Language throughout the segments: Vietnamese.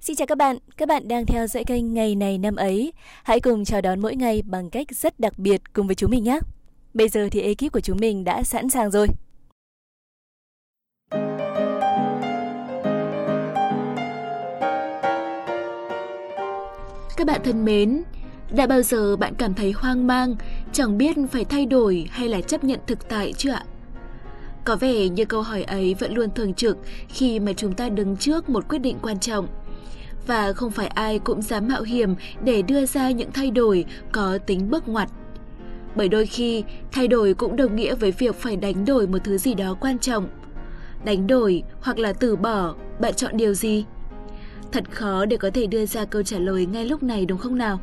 Xin chào các bạn, các bạn đang theo dõi kênh Ngày này năm ấy. Hãy cùng chào đón mỗi ngày bằng cách rất đặc biệt cùng với chúng mình nhé. Bây giờ thì ekip của chúng mình đã sẵn sàng rồi. Các bạn thân mến, đã bao giờ bạn cảm thấy hoang mang, chẳng biết phải thay đổi hay là chấp nhận thực tại chưa ạ? Có vẻ như câu hỏi ấy vẫn luôn thường trực khi mà chúng ta đứng trước một quyết định quan trọng. Và không phải ai cũng dám mạo hiểm để đưa ra những thay đổi có tính bước ngoặt. Bởi đôi khi, thay đổi cũng đồng nghĩa với việc phải đánh đổi một thứ gì đó quan trọng. Đánh đổi hoặc là từ bỏ, bạn chọn điều gì? Thật khó để có thể đưa ra câu trả lời ngay lúc này đúng không nào?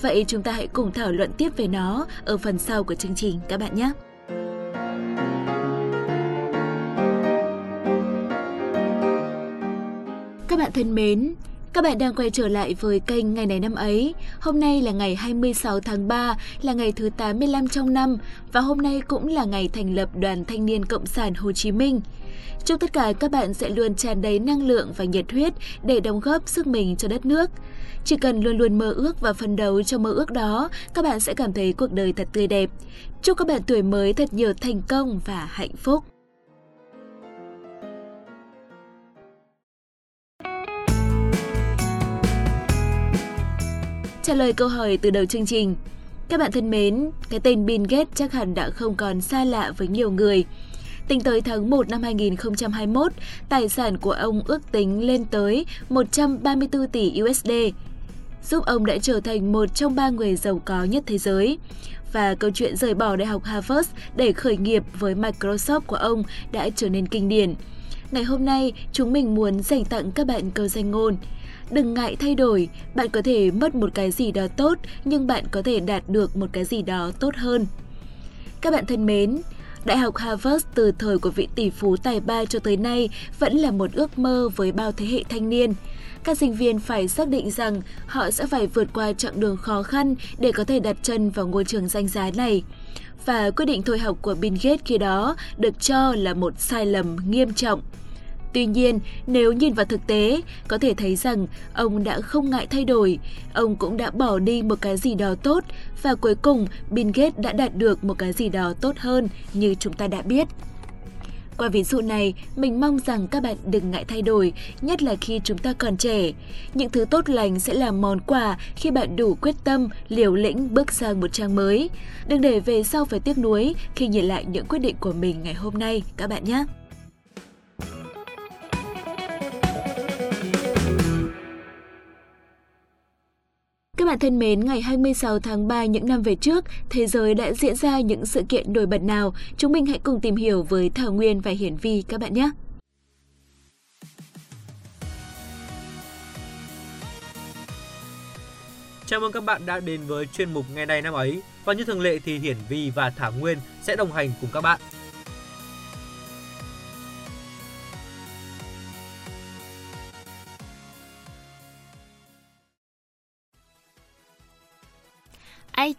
Vậy chúng ta hãy cùng thảo luận tiếp về nó ở phần sau của chương trình các bạn nhé. Các bạn thân mến, các bạn đang quay trở lại với kênh Ngày này năm ấy. Hôm nay là ngày 26 tháng 3, là ngày thứ 85 trong năm và hôm nay cũng là ngày thành lập Đoàn Thanh niên Cộng sản Hồ Chí Minh. Chúc tất cả các bạn sẽ luôn tràn đầy năng lượng và nhiệt huyết để đóng góp sức mình cho đất nước. Chỉ cần luôn luôn mơ ước và phấn đấu cho mơ ước đó, các bạn sẽ cảm thấy cuộc đời thật tươi đẹp. Chúc các bạn tuổi mới thật nhiều thành công và hạnh phúc. Trả lời câu hỏi từ đầu chương trình. Các bạn thân mến, cái tên Bill Gates chắc hẳn đã không còn xa lạ với nhiều người. Tính tới tháng 1 năm 2021, tài sản của ông ước tính lên tới 134 tỷ USD, giúp ông đã trở thành một trong ba người giàu có nhất thế giới. Và câu chuyện rời bỏ Đại học Harvard để khởi nghiệp với Microsoft của ông đã trở nên kinh điển. Ngày hôm nay, chúng mình muốn dành tặng các bạn câu danh ngôn – Đừng ngại thay đổi, bạn có thể mất một cái gì đó tốt nhưng bạn có thể đạt được một cái gì đó tốt hơn. Các bạn thân mến, Đại học Harvard từ thời của vị tỷ phú tài ba cho tới nay vẫn là một ước mơ với bao thế hệ thanh niên. Các sinh viên phải xác định rằng họ sẽ phải vượt qua chặng đường khó khăn để có thể đặt chân vào ngôi trường danh giá này. Và quyết định thôi học của Bill Gates khi đó được cho là một sai lầm nghiêm trọng. Tuy nhiên, nếu nhìn vào thực tế, có thể thấy rằng ông đã không ngại thay đổi, ông cũng đã bỏ đi một cái gì đó tốt và cuối cùng Bill Gates đã đạt được một cái gì đó tốt hơn như chúng ta đã biết. Qua ví dụ này, mình mong rằng các bạn đừng ngại thay đổi, nhất là khi chúng ta còn trẻ. Những thứ tốt lành sẽ là món quà khi bạn đủ quyết tâm, liều lĩnh bước sang một trang mới. Đừng để về sau phải tiếc nuối khi nhìn lại những quyết định của mình ngày hôm nay các bạn nhé. Các bạn thân mến, ngày 26 tháng 3 những năm về trước, thế giới đã diễn ra những sự kiện nổi bật nào? Chúng mình hãy cùng tìm hiểu với Thảo Nguyên và Hiển Vi các bạn nhé! Chào mừng các bạn đã đến với chuyên mục ngày này năm ấy và như thường lệ thì Hiển Vi và Thảo Nguyên sẽ đồng hành cùng các bạn.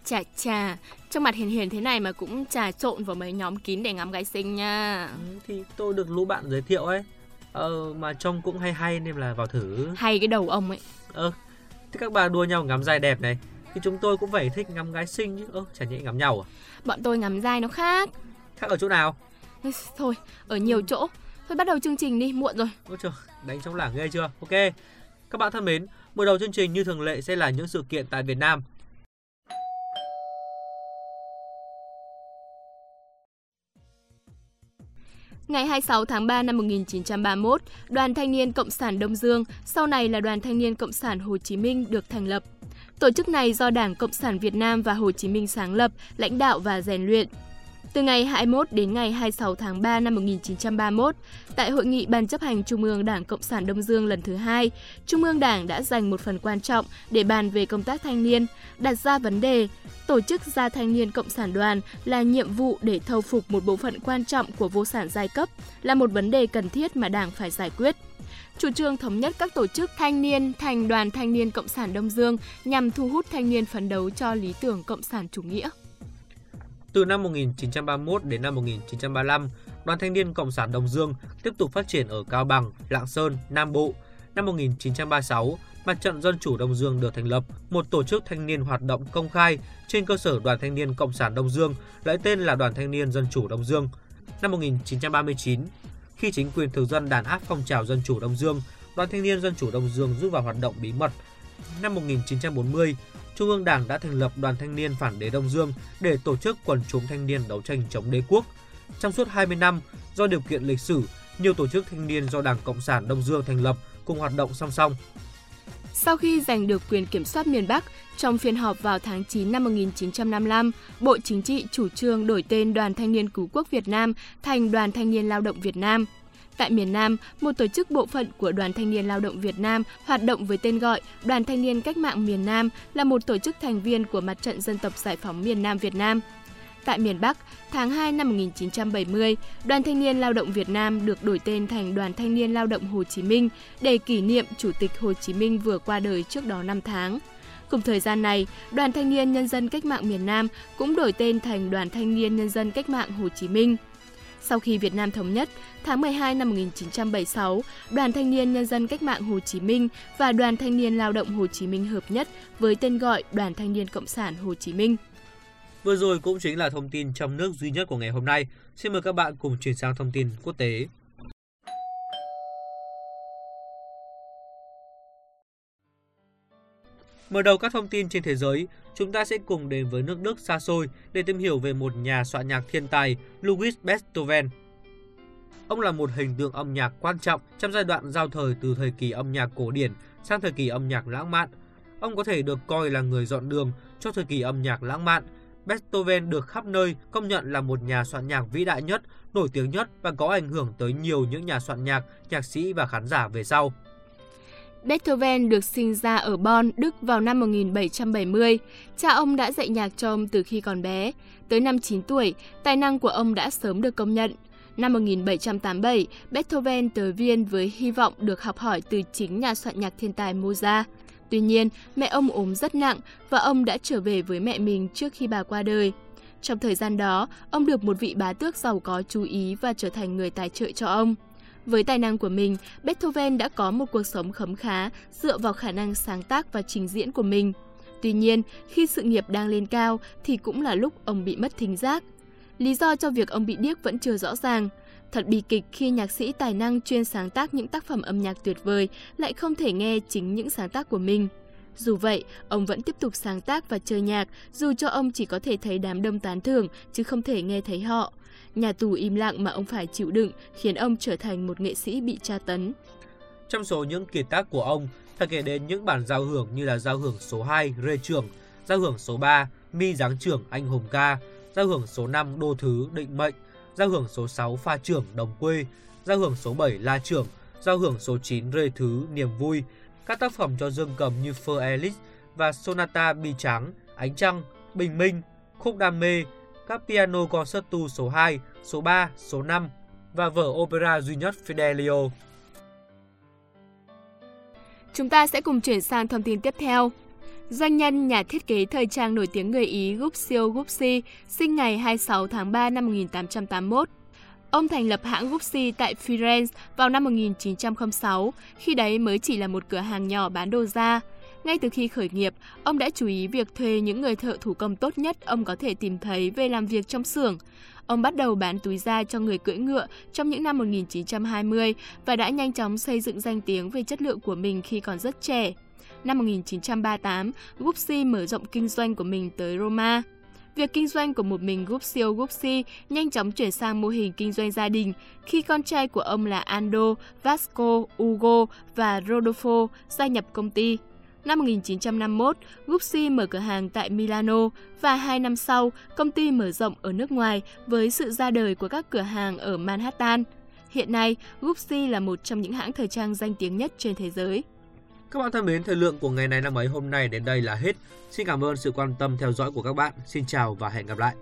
Chà chà, trong mặt hiền hiền thế này mà cũng trà trộn vào mấy nhóm kín để ngắm gái xinh nha. Ừ, thì tôi được lũ bạn giới thiệu ấy. Ờ, mà trông cũng hay hay nên là vào thử. Hay cái đầu ông ấy. Ờ, thế các bà đua nhau ngắm dài đẹp này. Thì chúng tôi cũng phải thích ngắm gái xinh chứ. Ơ, chả nhẽ ngắm nhau à? Bọn tôi ngắm dài nó khác. Khác ở chỗ nào? Thôi, ở nhiều chỗ. Thôi bắt đầu chương trình đi, muộn rồi. Ôi trời, đánh trong lảng ghê chưa? Ok. Các bạn thân mến, mở đầu chương trình như thường lệ sẽ là những sự kiện tại Việt Nam Ngày 26 tháng 3 năm 1931, Đoàn Thanh niên Cộng sản Đông Dương, sau này là Đoàn Thanh niên Cộng sản Hồ Chí Minh được thành lập. Tổ chức này do Đảng Cộng sản Việt Nam và Hồ Chí Minh sáng lập, lãnh đạo và rèn luyện. Từ ngày 21 đến ngày 26 tháng 3 năm 1931, tại Hội nghị Ban chấp hành Trung ương Đảng Cộng sản Đông Dương lần thứ hai, Trung ương Đảng đã dành một phần quan trọng để bàn về công tác thanh niên, đặt ra vấn đề tổ chức ra thanh niên Cộng sản đoàn là nhiệm vụ để thâu phục một bộ phận quan trọng của vô sản giai cấp, là một vấn đề cần thiết mà Đảng phải giải quyết chủ trương thống nhất các tổ chức thanh niên thành đoàn thanh niên Cộng sản Đông Dương nhằm thu hút thanh niên phấn đấu cho lý tưởng Cộng sản chủ nghĩa. Từ năm 1931 đến năm 1935, Đoàn Thanh niên Cộng sản Đông Dương tiếp tục phát triển ở Cao Bằng, Lạng Sơn, Nam Bộ. Năm 1936, Mặt trận Dân chủ Đông Dương được thành lập, một tổ chức thanh niên hoạt động công khai trên cơ sở Đoàn Thanh niên Cộng sản Đông Dương, lấy tên là Đoàn Thanh niên Dân chủ Đông Dương. Năm 1939, khi chính quyền thực dân đàn áp phong trào Dân chủ Đông Dương, Đoàn Thanh niên Dân chủ Đông Dương rút vào hoạt động bí mật. Năm 1940, Trung ương Đảng đã thành lập Đoàn Thanh niên Phản đế Đông Dương để tổ chức quần chúng thanh niên đấu tranh chống đế quốc. Trong suốt 20 năm, do điều kiện lịch sử, nhiều tổ chức thanh niên do Đảng Cộng sản Đông Dương thành lập cùng hoạt động song song. Sau khi giành được quyền kiểm soát miền Bắc, trong phiên họp vào tháng 9 năm 1955, Bộ Chính trị chủ trương đổi tên Đoàn Thanh niên Cứu quốc Việt Nam thành Đoàn Thanh niên Lao động Việt Nam. Tại miền Nam, một tổ chức bộ phận của Đoàn Thanh niên Lao động Việt Nam hoạt động với tên gọi Đoàn Thanh niên Cách mạng miền Nam là một tổ chức thành viên của Mặt trận Dân tộc Giải phóng miền Nam Việt Nam. Tại miền Bắc, tháng 2 năm 1970, Đoàn Thanh niên Lao động Việt Nam được đổi tên thành Đoàn Thanh niên Lao động Hồ Chí Minh để kỷ niệm Chủ tịch Hồ Chí Minh vừa qua đời trước đó 5 tháng. Cùng thời gian này, Đoàn Thanh niên Nhân dân Cách mạng miền Nam cũng đổi tên thành Đoàn Thanh niên Nhân dân Cách mạng Hồ Chí Minh. Sau khi Việt Nam thống nhất, tháng 12 năm 1976, Đoàn Thanh niên Nhân dân Cách mạng Hồ Chí Minh và Đoàn Thanh niên Lao động Hồ Chí Minh hợp nhất với tên gọi Đoàn Thanh niên Cộng sản Hồ Chí Minh. Vừa rồi cũng chính là thông tin trong nước duy nhất của ngày hôm nay. Xin mời các bạn cùng chuyển sang thông tin quốc tế. Mở đầu các thông tin trên thế giới, chúng ta sẽ cùng đến với nước Đức xa xôi để tìm hiểu về một nhà soạn nhạc thiên tài Louis Beethoven. Ông là một hình tượng âm nhạc quan trọng trong giai đoạn giao thời từ thời kỳ âm nhạc cổ điển sang thời kỳ âm nhạc lãng mạn. Ông có thể được coi là người dọn đường cho thời kỳ âm nhạc lãng mạn. Beethoven được khắp nơi công nhận là một nhà soạn nhạc vĩ đại nhất, nổi tiếng nhất và có ảnh hưởng tới nhiều những nhà soạn nhạc, nhạc sĩ và khán giả về sau. Beethoven được sinh ra ở Bonn, Đức vào năm 1770. Cha ông đã dạy nhạc cho ông từ khi còn bé. Tới năm 9 tuổi, tài năng của ông đã sớm được công nhận. Năm 1787, Beethoven tới Viên với hy vọng được học hỏi từ chính nhà soạn nhạc thiên tài Mozart. Tuy nhiên, mẹ ông ốm rất nặng và ông đã trở về với mẹ mình trước khi bà qua đời. Trong thời gian đó, ông được một vị bá tước giàu có chú ý và trở thành người tài trợ cho ông. Với tài năng của mình, Beethoven đã có một cuộc sống khấm khá dựa vào khả năng sáng tác và trình diễn của mình. Tuy nhiên, khi sự nghiệp đang lên cao thì cũng là lúc ông bị mất thính giác. Lý do cho việc ông bị điếc vẫn chưa rõ ràng. Thật bi kịch khi nhạc sĩ tài năng chuyên sáng tác những tác phẩm âm nhạc tuyệt vời lại không thể nghe chính những sáng tác của mình. Dù vậy, ông vẫn tiếp tục sáng tác và chơi nhạc, dù cho ông chỉ có thể thấy đám đông tán thưởng chứ không thể nghe thấy họ. Nhà tù im lặng mà ông phải chịu đựng khiến ông trở thành một nghệ sĩ bị tra tấn. Trong số những kiệt tác của ông, phải kể đến những bản giao hưởng như là giao hưởng số 2 Rê Trưởng, giao hưởng số 3 Mi Giáng Trưởng Anh Hùng Ca, giao hưởng số 5 Đô Thứ Định Mệnh, giao hưởng số 6 Pha Trưởng Đồng Quê, giao hưởng số 7 La Trưởng, giao hưởng số 9 Rê Thứ Niềm Vui, các tác phẩm cho dương cầm như Fơ elix và Sonata Bi Trắng, Ánh Trăng, Bình Minh, Khúc Đam Mê, các piano concerto số 2, số 3, số 5 và vở opera duy nhất Fidelio. Chúng ta sẽ cùng chuyển sang thông tin tiếp theo. Doanh nhân, nhà thiết kế thời trang nổi tiếng người Ý Guccio Gucci sinh ngày 26 tháng 3 năm 1881. Ông thành lập hãng Gucci tại Firenze vào năm 1906, khi đấy mới chỉ là một cửa hàng nhỏ bán đồ da. Ngay từ khi khởi nghiệp, ông đã chú ý việc thuê những người thợ thủ công tốt nhất ông có thể tìm thấy về làm việc trong xưởng. Ông bắt đầu bán túi da cho người cưỡi ngựa trong những năm 1920 và đã nhanh chóng xây dựng danh tiếng về chất lượng của mình khi còn rất trẻ. Năm 1938, Gucci mở rộng kinh doanh của mình tới Roma. Việc kinh doanh của một mình Guccio Gucci nhanh chóng chuyển sang mô hình kinh doanh gia đình khi con trai của ông là Ando, Vasco, Ugo và Rodolfo gia nhập công ty. Năm 1951, Gucci mở cửa hàng tại Milano và hai năm sau, công ty mở rộng ở nước ngoài với sự ra đời của các cửa hàng ở Manhattan. Hiện nay, Gucci là một trong những hãng thời trang danh tiếng nhất trên thế giới. Các bạn thân mến, thời lượng của ngày này năm ấy hôm nay đến đây là hết. Xin cảm ơn sự quan tâm theo dõi của các bạn. Xin chào và hẹn gặp lại.